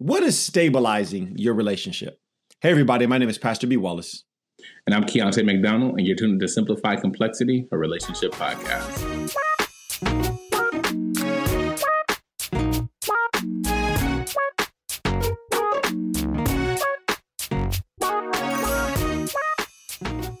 What is stabilizing your relationship? Hey, everybody, my name is Pastor B. Wallace. And I'm Keontae McDonald, and you're tuned to Simplify Complexity, a relationship podcast.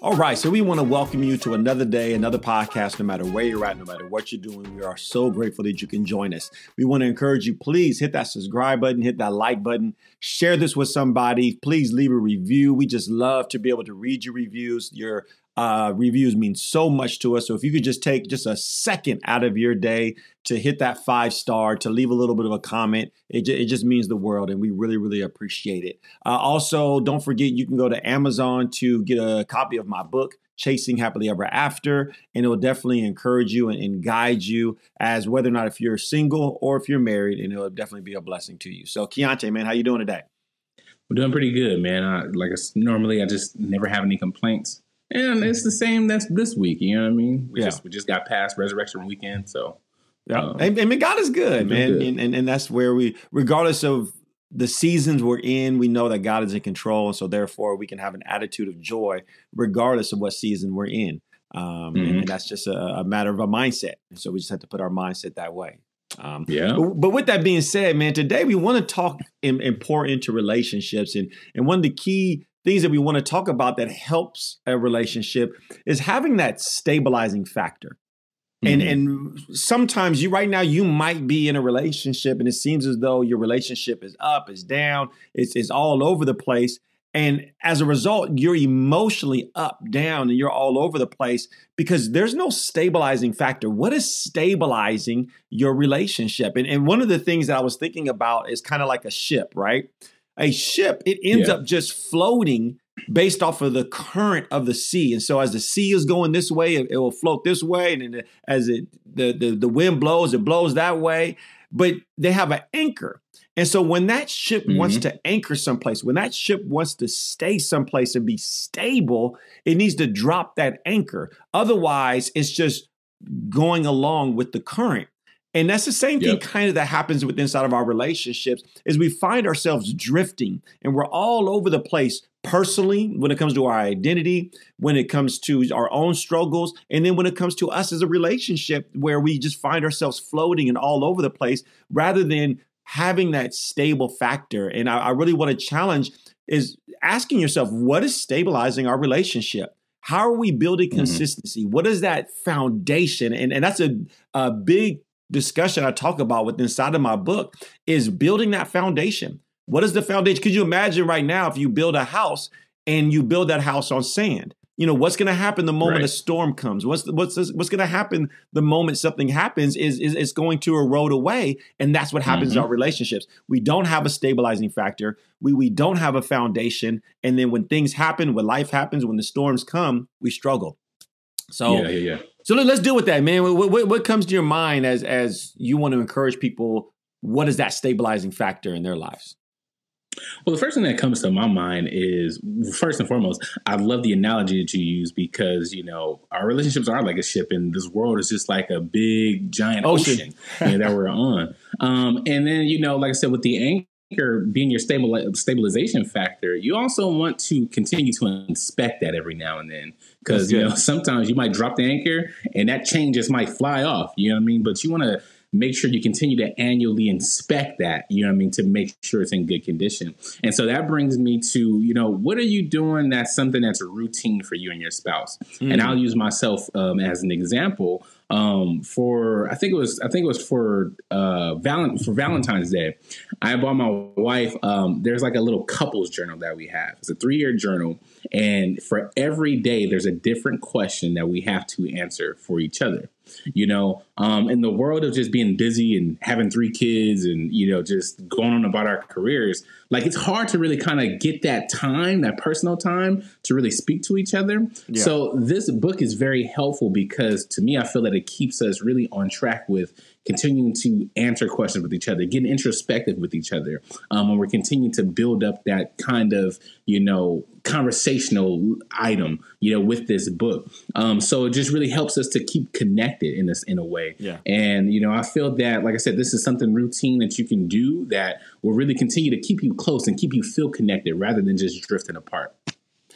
All right, so we want to welcome you to another day, another podcast, no matter where you're at, no matter what you're doing. We are so grateful that you can join us. We want to encourage you, please hit that subscribe button, hit that like button, share this with somebody. Please leave a review. We just love to be able to read your reviews. Your uh, reviews mean so much to us. So if you could just take just a second out of your day to hit that five star, to leave a little bit of a comment, it, ju- it just means the world, and we really, really appreciate it. Uh, also, don't forget you can go to Amazon to get a copy of my book. Chasing Happily Ever After, and it will definitely encourage you and, and guide you as whether or not if you're single or if you're married, and it will definitely be a blessing to you. So, Keontae, man, how you doing today? We're doing pretty good, man. I, like I, normally, I just never have any complaints. And it's the same that's this week. You know what I mean? We Yeah. just we just got past Resurrection Weekend, so Yeah, Um, and, and God is good, man, good. And, and and that's where we, regardless of the seasons we're in, we know that God is in control, and so therefore we can have an attitude of joy, regardless of what season we're in. Um, and, Mhm. and that's just a, a matter of a mindset. And so we just have to put our mindset that way. Um, yeah. but, but with that being said, man, today we want to talk and, and pour into relationships, and and one of the key things that we want to talk about that helps a relationship is having that stabilizing factor. And Mhm. and sometimes you right now you might be in a relationship and it seems as though your relationship is up, is down, it's it's all over the place. And as a result, you're emotionally up, down, and you're all over the place because there's no stabilizing factor. What is stabilizing your relationship? And, and one of the things that I was thinking about is kind of like a ship, right? A ship, it ends Yeah. up just floating based off of the current of the sea. And so as the sea is going this way, it, it will float this way. And then as it the, the the wind blows, it blows that way. But they have an anchor. And so when that ship wants mm-hmm. to anchor someplace, when that ship wants to stay someplace and be stable, it needs to drop that anchor. Otherwise, it's just going along with the current. And that's the same thing kind of that happens with inside of our relationships is we find ourselves drifting and we're all over the place personally when it comes to our identity, when it comes to our own struggles, and then when it comes to us as a relationship where we just find ourselves floating and all over the place rather than having that stable factor. And I, I really want to challenge is asking yourself, what is stabilizing our relationship? How are we building Mhm. consistency? What is that foundation? And, and that's a, a big discussion I talk about with inside of my book is building that foundation. What is the foundation? Could you imagine right now if you build a house and you build that house on sand? You know what's going to happen the moment Right. a storm comes. What's what's what's going to happen the moment something happens is, is it's going to erode away, and that's what happens in Mhm. our relationships. We don't have a stabilizing factor. We we don't have a foundation, and then when things happen, when life happens, when the storms come, we struggle. So yeah, yeah, yeah. So let- let's deal with that, man. What, what, what comes to your mind as as you want to encourage people? What is that stabilizing factor in their lives? Well, the first thing that comes to my mind is first and foremost, I love the analogy that you use because you know our relationships are like a ship, and this world is just like a big giant Ocean. ocean, you know, that we're on. Um, and then you know, like I said, with the anchor being your stable stabilization factor, you also want to continue to inspect that every now and then because you know sometimes you might drop the anchor and that chain just might fly off. You know what I mean? But you want to make sure you continue to annually inspect that, you know what I mean, to make sure it's in good condition. And so that brings me to, you know, what are you doing that's something that's a routine for you and your spouse? And I'll use myself um, as an example. Um, for I think it was I think it was for uh Valent for Valentine's Day, I bought my wife. Um, there's like a little couples journal that we have. It's a three year journal, and for every day, there's a different question that we have to answer for each other. You know, um, in the world of just being busy and having three kids and you know just going on about our careers, like it's hard to really kind of get that time, that personal time, to really speak to each other. Yeah. So this book is very helpful because to me, I feel that it keeps us really on track with continuing to answer questions with each other, getting introspective with each other, um, and we're continuing to build up that kind of you know conversational item, you know, with this book. Um, so it just really helps us to keep connected in this in a way. Yeah. And you know, I feel that, like I said, this is something routine that you can do that will really continue to keep you close and keep you feel connected rather than just drifting apart.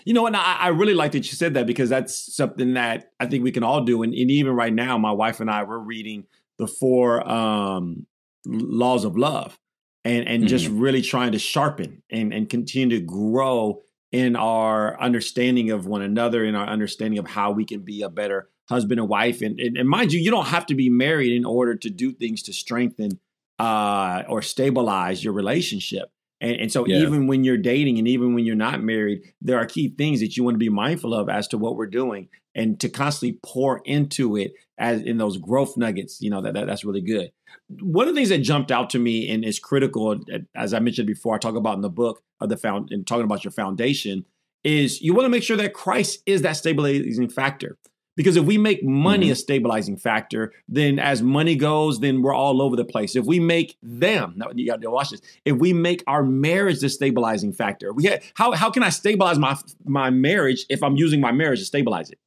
You know, and I, I really like that you said that because that's something that I think we can all do. And, and even right now, my wife and I we're reading the four um, laws of love, and and mm-hmm. just really trying to sharpen and and continue to grow in our understanding of one another, in our understanding of how we can be a better husband and wife. And, and, and mind you, you don't have to be married in order to do things to strengthen uh, or stabilize your relationship. And, and so, yeah. even when you're dating and even when you're not married, there are key things that you want to be mindful of as to what we're doing and to constantly pour into it as in those growth nuggets. You know, that, that that's really good. One of the things that jumped out to me and is critical, as I mentioned before, I talk about in the book of the found and talking about your foundation, is you want to make sure that Christ is that stabilizing factor. Because if we make money mm-hmm. a stabilizing factor, then as money goes, then we're all over the place. If we make them, now you got to watch this. If we make our marriage the stabilizing factor, we have, how how can I stabilize my my marriage if I'm using my marriage to stabilize it?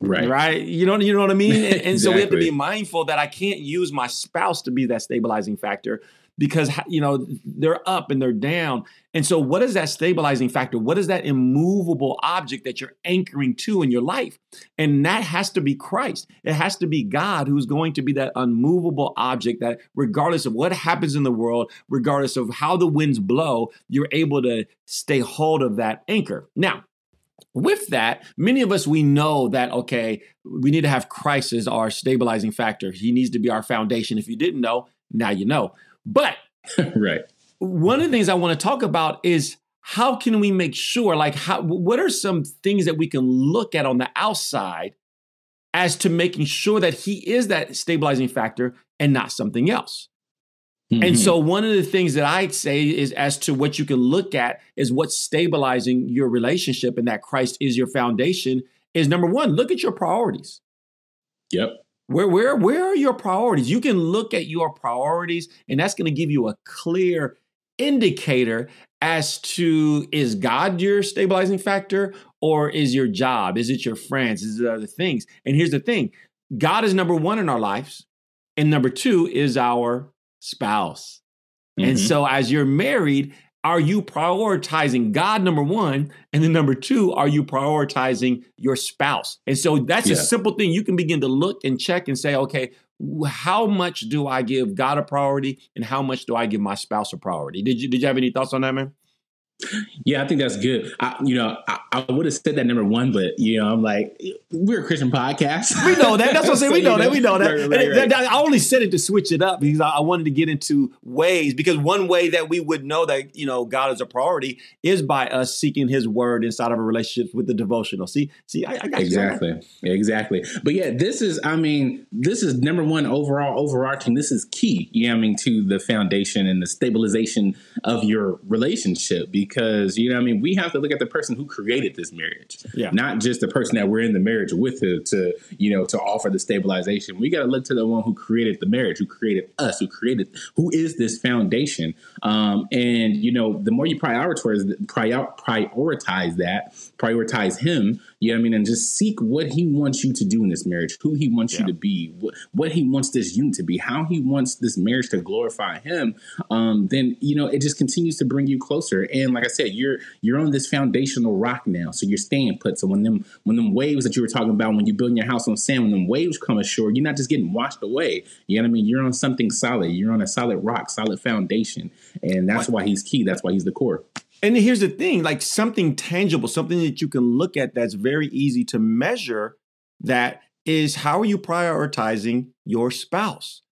Right. Right. You know, you know what I mean? And, and exactly. so we have to be mindful that I can't use my spouse to be that stabilizing factor because you know they're up and they're down and so what is that stabilizing factor what is that immovable object that you're anchoring to in your life and that has to be christ it has to be god who's going to be that unmovable object that regardless of what happens in the world regardless of how the winds blow you're able to stay hold of that anchor now with that, many of us we know that okay, we need to have Christ as our stabilizing factor. He needs to be our foundation. If you didn't know, now you know. But right. One of the things I want to talk about is how can we make sure like how what are some things that we can look at on the outside as to making sure that he is that stabilizing factor and not something else. Mm-hmm. And so one of the things that I'd say is as to what you can look at is what's stabilizing your relationship and that Christ is your foundation is number 1, look at your priorities. Yep. Where where where are your priorities? You can look at your priorities and that's going to give you a clear indicator as to is God your stabilizing factor or is your job? Is it your friends? Is it other things? And here's the thing. God is number 1 in our lives and number 2 is our spouse. Mm-hmm. And so as you're married, are you prioritizing God, number one? And then number two, are you prioritizing your spouse? And so that's yeah. a simple thing. You can begin to look and check and say, okay, how much do I give God a priority and how much do I give my spouse a priority? Did you did you have any thoughts on that, man? Yeah, I think that's good. I, you know, I, I would have said that number one, but you know, I'm like, we're a Christian podcast. We know that. That's what I'm saying. We know that. We know that. Right, right, right. I only said it to switch it up because I wanted to get into ways. Because one way that we would know that you know God is a priority is by us seeking His Word inside of a relationship with the devotional. See, see, I, I got exactly, you exactly. But yeah, this is. I mean, this is number one overall, overarching. This is key. You know, I mean, to the foundation and the stabilization of your relationship. Because because you know I mean we have to look at the person who created this marriage, yeah. not just the person that we're in the marriage with to, to you know to offer the stabilization. We got to look to the one who created the marriage, who created us, who created who is this foundation. Um, and you know the more you prioritize prior, prioritize that, prioritize him, you know what I mean? And just seek what he wants you to do in this marriage, who he wants yeah. you to be, what, what he wants this unit to be, how he wants this marriage to glorify him. Um, then, you know, it just continues to bring you closer. And like I said, you're you're on this foundational rock now. So you're staying put. So when them when them waves that you were talking about when you're building your house on sand, when them waves come ashore, you're not just getting washed away. You know what I mean? You're on something solid. You're on a solid rock, solid foundation. And that's why he's key. That's why he's the core. And here's the thing like something tangible, something that you can look at that's very easy to measure that is how are you prioritizing your spouse?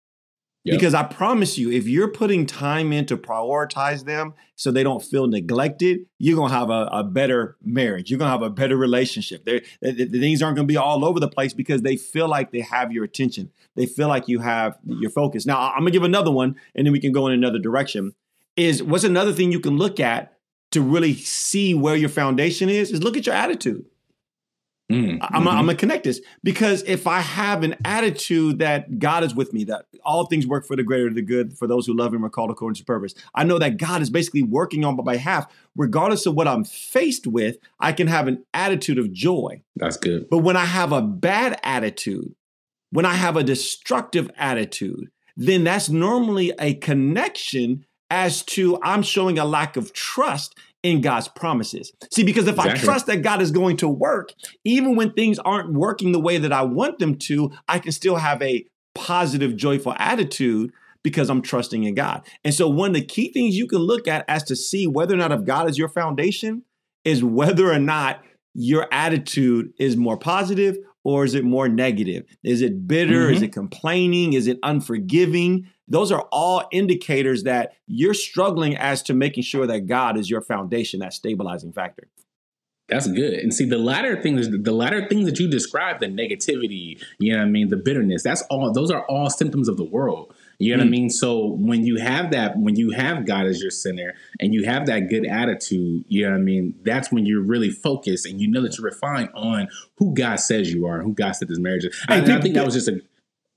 Yep. Because I promise you, if you're putting time in to prioritize them so they don't feel neglected, you're going to have a, a, better marriage. You're going to have a better relationship. The, the, the things aren't going to be all over the place because they feel like they have your attention. They feel like you have your focus. Now, I'm going to give another one and then we can go in another direction. Is what's another thing you can look at to really see where your foundation is is look at your attitude. Mm, I'm, mm-hmm. I'm gonna connect this because if I have an attitude that God is with me, that all things work for the greater the good for those who love Him are called according to purpose. I know that God is basically working on my behalf, regardless of what I'm faced with. I can have an attitude of joy. That's good. But when I have a bad attitude, when I have a destructive attitude, then that's normally a connection as to I'm showing a lack of trust in God's promises. See, because if exactly. I trust that God is going to work, even when things aren't working the way that I want them to, I can still have a positive, joyful attitude because I'm trusting in God. And so, one of the key things you can look at as to see whether or not if God is your foundation is whether or not your attitude is more positive or is it more negative? Is it bitter? Mm-hmm. Is it complaining? Is it unforgiving? Those are all indicators that you're struggling as to making sure that God is your foundation, that stabilizing factor. That's good. And see, the latter things, the latter things that you describe, the negativity, you know what I mean, the bitterness, that's all, those are all symptoms of the world. You know mm. what I mm. mean? So when you have that, when you have God as your center and you have that good attitude, you know what I mean? That's when you're really focused and you know that you're refined on who God says you are and who God said this marriage is. Hey, I, I think that was just a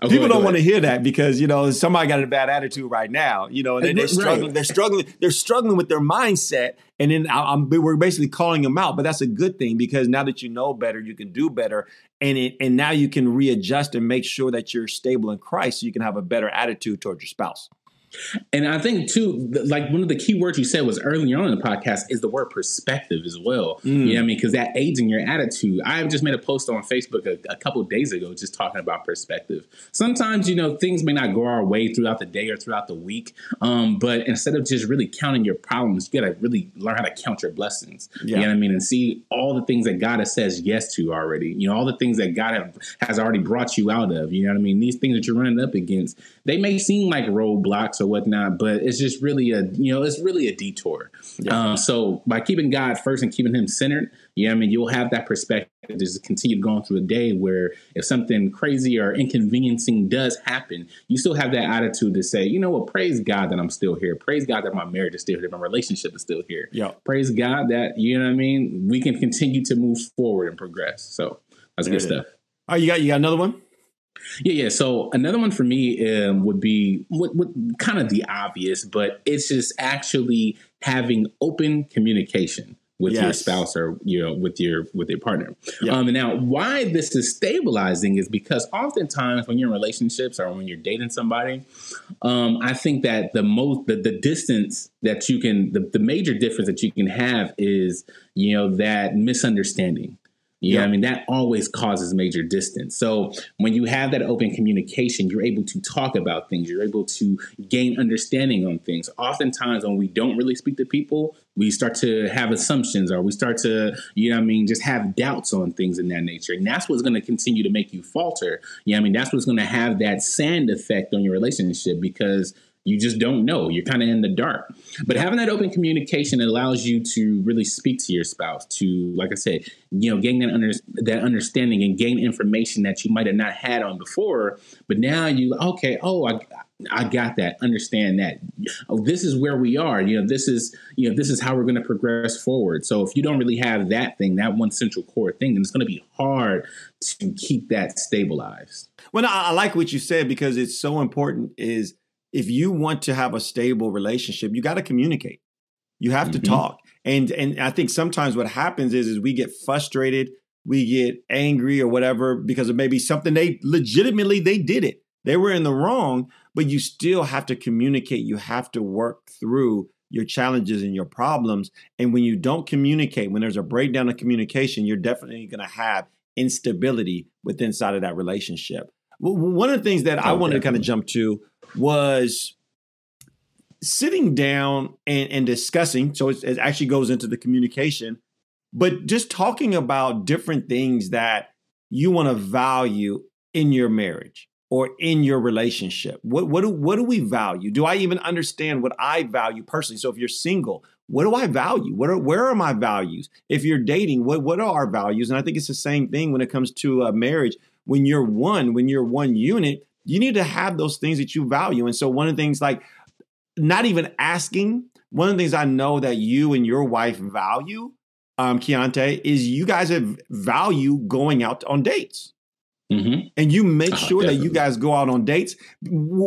Oh, People don't want to hear that because you know somebody got a bad attitude right now. You know, they, are struggling. Right. They're struggling. They're struggling with their mindset, and then I'm, we're basically calling them out. But that's a good thing because now that you know better, you can do better, and it, and now you can readjust and make sure that you're stable in Christ, so you can have a better attitude towards your spouse. And I think too, like one of the key words you said was earlier on in the podcast is the word perspective as well. Mm. You know I mean? Because that aids in your attitude. I just made a post on Facebook a, a couple days ago just talking about perspective. Sometimes, you know, things may not go our way throughout the day or throughout the week. Um, but instead of just really counting your problems, you got to really learn how to count your blessings. Yeah. You know what I mean? And see all the things that God has says yes to already. You know, all the things that God have, has already brought you out of. You know what I mean? These things that you're running up against, they may seem like roadblocks or whatnot, but it's just really a you know it's really a detour. Yeah. Um, so by keeping God first and keeping Him centered, yeah, I mean you'll have that perspective to just continue going through a day where if something crazy or inconveniencing does happen, you still have that attitude to say, you know what, praise God that I'm still here. Praise God that my marriage is still here, my relationship is still here. Yeah, praise God that you know what I mean. We can continue to move forward and progress. So that's good stuff. Oh, you got you got another one. Yeah, yeah. So another one for me um, would be what, what, kind of the obvious, but it's just actually having open communication with yes. your spouse or you know with your with your partner. Yep. Um, and now, why this is stabilizing is because oftentimes when you're in relationships or when you're dating somebody, um, I think that the most the, the distance that you can the, the major difference that you can have is you know that misunderstanding. Yeah, I mean, that always causes major distance. So when you have that open communication, you're able to talk about things, you're able to gain understanding on things. Oftentimes, when we don't really speak to people, we start to have assumptions or we start to, you know I mean, just have doubts on things in that nature. And that's what's going to continue to make you falter. Yeah, I mean, that's what's going to have that sand effect on your relationship because you just don't know. You're kind of in the dark. But having that open communication allows you to really speak to your spouse, to, like I said, you know, gain that, under, that understanding and gain information that you might have not had on before. But now you, okay, oh, I, I got that. Understand that. Oh, this is where we are. You know, this is you know this is how we're going to progress forward. So if you don't really have that thing, that one central core thing, then it's going to be hard to keep that stabilized. Well, I, I like what you said because it's so important. Is if you want to have a stable relationship, you got to communicate. You have mm-hmm. to talk. And and I think sometimes what happens is is we get frustrated, we get angry or whatever because of maybe something they legitimately they did it. They were in the wrong, but you still have to communicate. You have to work through your challenges and your problems. And when you don't communicate, when there's a breakdown of communication, you're definitely going to have instability within inside of that relationship. One of the things that oh, I wanted definitely. to kind of jump to was sitting down and, and discussing. So it actually goes into the communication, but just talking about different things that you want to value in your marriage or in your relationship. What what do what do we value? Do I even understand what I value personally? So if you're single, what do I value? What are where are my values? If you're dating, what what are our values? And I think it's the same thing when it comes to a marriage. When you're one, when you're one unit, you need to have those things that you value. And so one of the things like not even asking, one of the things I know that you and your wife value um, Keontae, is you guys have value going out on dates. Mm-hmm. And you make Oh, sure that you guys go out on dates.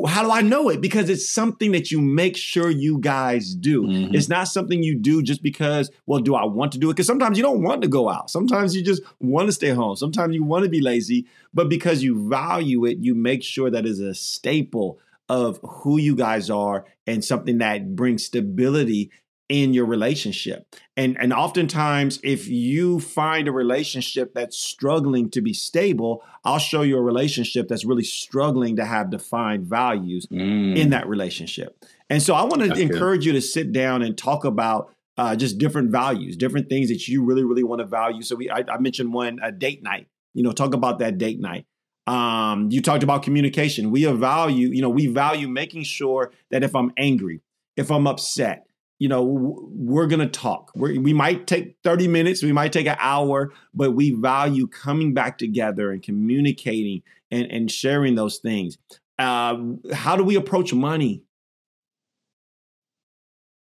How do I know it? Because it's something that you make sure you guys do. Mhm. It's not something you do just because, well, do I want to do it? Because sometimes you don't want to go out. Sometimes you just want to stay home. Sometimes you want to be lazy. But because you value it, you make sure that is a staple of who you guys are and something that brings stability in your relationship. And and oftentimes if you find a relationship that's struggling to be stable, I'll show you a relationship that's really struggling to have defined values Mm. in that relationship. And so I want to That's good. encourage you to sit down and talk about uh, just different values, different things that you really, really want to value. So we, I, I mentioned one, a date night. You know, talk about that date night. Um, you talked about communication. We value, you know, we value making sure that if I'm angry, if I'm upset, you know, we're gonna talk. We're, we might take 30 minutes, we might take an hour, but we value coming back together and communicating and, and sharing those things. Uh, how do we approach money?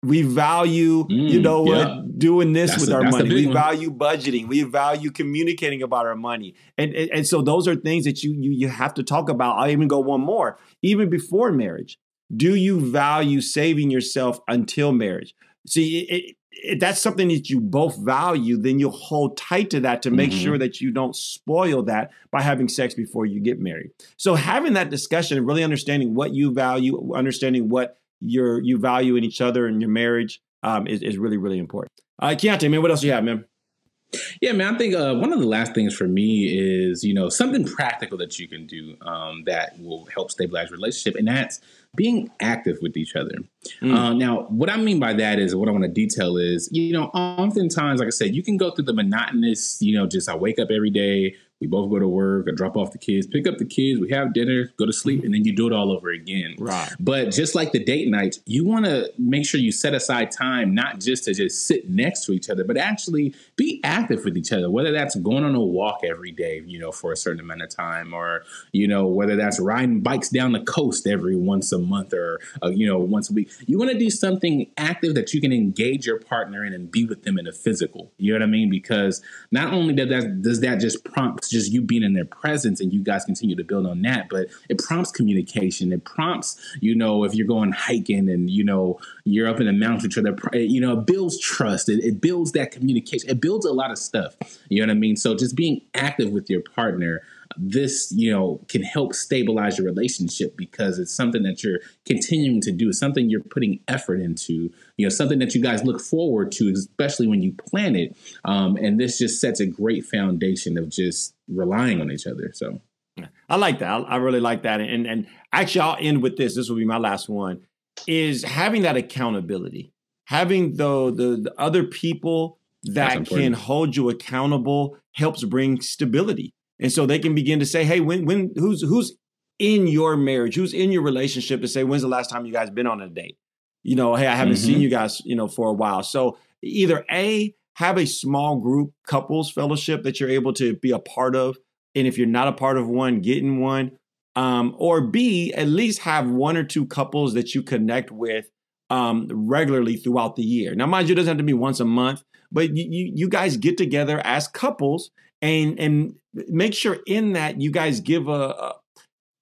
We value, you Mm, know yeah. doing this That's with a- our money. We one. value budgeting. We value communicating about our money. And, and and so those are things that you you you have to talk about. I'll even go one more. Even before marriage, do you value saving yourself until marriage? See, it, it, if that's something that you both value, then you'll hold tight to that to make Mhm. sure that you don't spoil that by having sex before you get married. So having that discussion and really understanding what you value, understanding what you're you value in each other and your marriage um, is, is really, really important. Uh Keontae, man, what else you have, man? Yeah, man. I think uh, one of the last things for me is you know something practical that you can do um, that will help stabilize relationship, and that's being active with each other. Mm. Uh, now, what I mean by that is what I want to detail is you know oftentimes, like I said, you can go through the monotonous. You know, just I wake up every day. We both go to work, I drop off the kids, pick up the kids, we have dinner, go to sleep, and then you do it all over again. Right. But just like the date nights, you want to make sure you set aside time not just to just sit next to each other, but actually be active with each other. Whether that's going on a walk every day, you know, for a certain amount of time, or you know, whether that's riding bikes down the coast every once a month or uh, you know once a week. You want to do something active that you can engage your partner in and be with them in a physical. You know what I mean? Because not only does that does that just prompt just you being in their presence and you guys continue to build on that, but it prompts communication. It prompts, you know, if you're going hiking and, you know, you're up in the mountains you know, it builds trust. It, it builds that communication. It builds a lot of stuff. You know what I mean? So just being active with your partner, this, you know, can help stabilize your relationship because it's something that you're continuing to do, something you're putting effort into, you know, something that you guys look forward to, especially when you plan it. Um, and this just sets a great foundation of just relying on each other. So, I like that. I, really like that. And and actually, I'll end with this. This will be my last one. Is having that accountability, having the the, the other people that can hold you accountable helps bring stability. And so they can begin to say, "Hey, when when who's who's in your marriage, who's in your relationship to say, when's the last time you guys been on a date? You know, hey, I haven't Mhm. seen you guys, you know, for a while. So either A, have a small group couples fellowship that you're able to be a part of. And if you're not a part of one, get in one. Um, or B, at least have one or two couples that you connect with um, regularly throughout the year. Now, mind you, it doesn't have to be once a month, but you, you, you guys get together as couples and and make sure in that you guys give a, a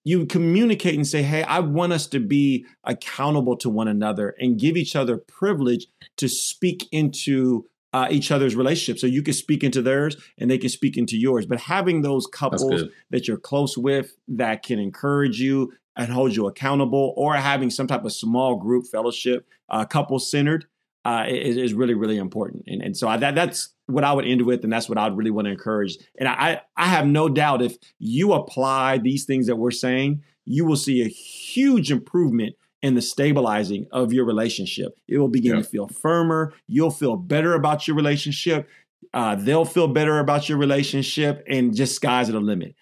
you communicate and say, hey, I want us to be accountable to one another and give each other privilege to speak into uh, each other's relationship. So you can speak into theirs and they can speak into yours. But having those couples that you're close with that can encourage you and hold you accountable, or having some type of small group fellowship, uh, couple centered, uh, is, is really, really important. And, and so I, that, that's what I would end with, and that's what I'd really want to encourage. And I, I have no doubt if you apply these things that we're saying, you will see a huge improvement in the stabilizing of your relationship. It will begin Yeah. to feel firmer. You'll feel better about your relationship. Uh, they'll feel better about your relationship, and just sky's the limit.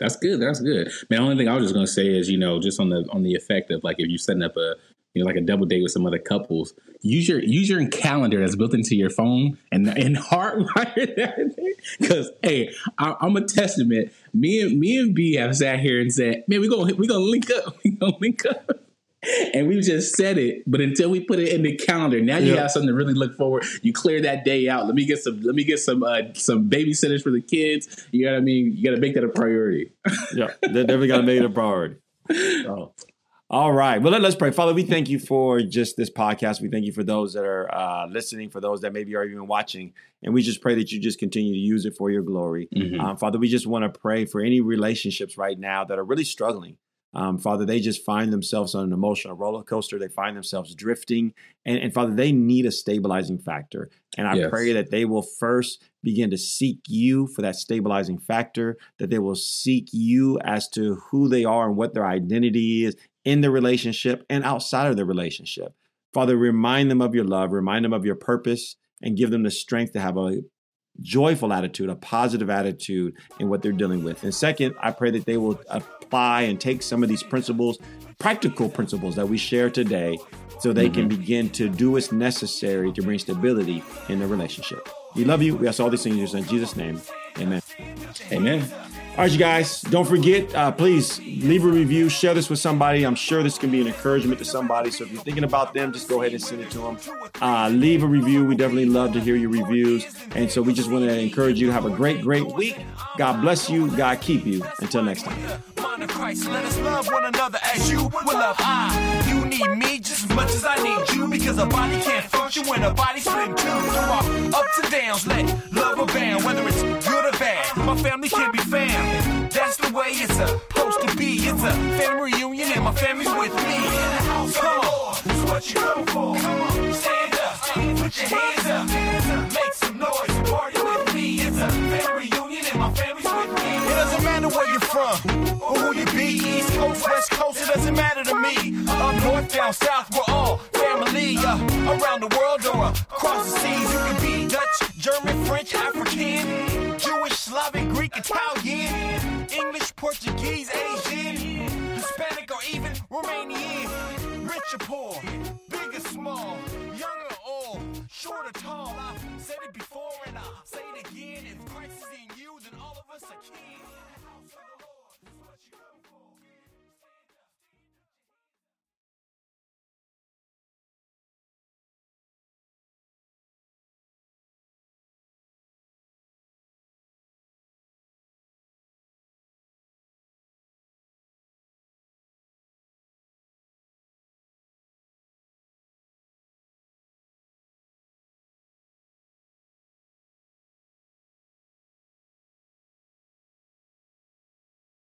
That's good. That's good. Man, the only thing I was just gonna say is, you know, just on the on the effect of like if you're setting up a you know like a double date with some other couples, use your use your calendar that's built into your phone and and hardwire that. Because hey, I, I'm a testament. Me and me and B have sat here and said, man, we gonna we gonna link up. We gonna link up. and we just said it, but until we put it in the calendar, now you have something to really look forward. You clear that day out. Let me get some. Let me get some. Uh, some babysitters for the kids. You know what I mean? You got to make that a priority. yeah, definitely got to make it a priority. Oh. All right. Well, let, us pray. Father, we thank you for just this podcast. We thank you for those that are uh, listening, for those that maybe are even watching. And we just pray that you just continue to use it for your glory. Mm-hmm. Um, Father, we just want to pray for any relationships right now that are really struggling. Um, Father, they just find themselves on an emotional roller coaster. They find themselves drifting. And, and Father, they need a stabilizing factor. And I yes. pray that they will first begin to seek you for that stabilizing factor, that they will seek you as to who they are and what their identity is in the relationship and outside of the relationship. Father, remind them of your love, remind them of your purpose, and give them the strength to have a joyful attitude, a positive attitude in what they're dealing with. And second, I pray that they will apply and take some of these principles, practical principles that we share today, so they mm-hmm. can begin to do what's necessary to bring stability in the relationship. We love you. We ask all these things in Jesus' name. Amen. Amen. All right, you guys, don't forget, uh, please leave a review, share this with somebody. I'm sure this can be an encouragement to somebody. So if you're thinking about them, just go ahead and send it to them. Uh, leave a review. We definitely love to hear your reviews. And so we just want to encourage you to have a great, great week. God bless you. God keep you. Until next time. Christ, let us love one another as you will love I. You need me just as much as I need you because a body can't function when a body's two. Through our ups and downs, let love abound, whether it's good or bad. My family can be fam. That's the way it's supposed to be. It's a family reunion and my family's with me. Come on, it's what you come for. Come on, stand up, put your hands up, make some noise, party with me. It's a family reunion and my family's with me. It doesn't matter where you're from or who you be. East Coast, West Coast, it doesn't matter to me. Up north, down south, we're all family. Uh, around the world or across the seas, you can be Dutch, German, French, African, Jewish, Slavic, Greek, Italian, English, Portuguese, Asian, Hispanic, or even Romanian. Rich or poor, big or small, young or old, short or tall. I've said it before and I'll say it again. If Christ is in you, then all of us are kin.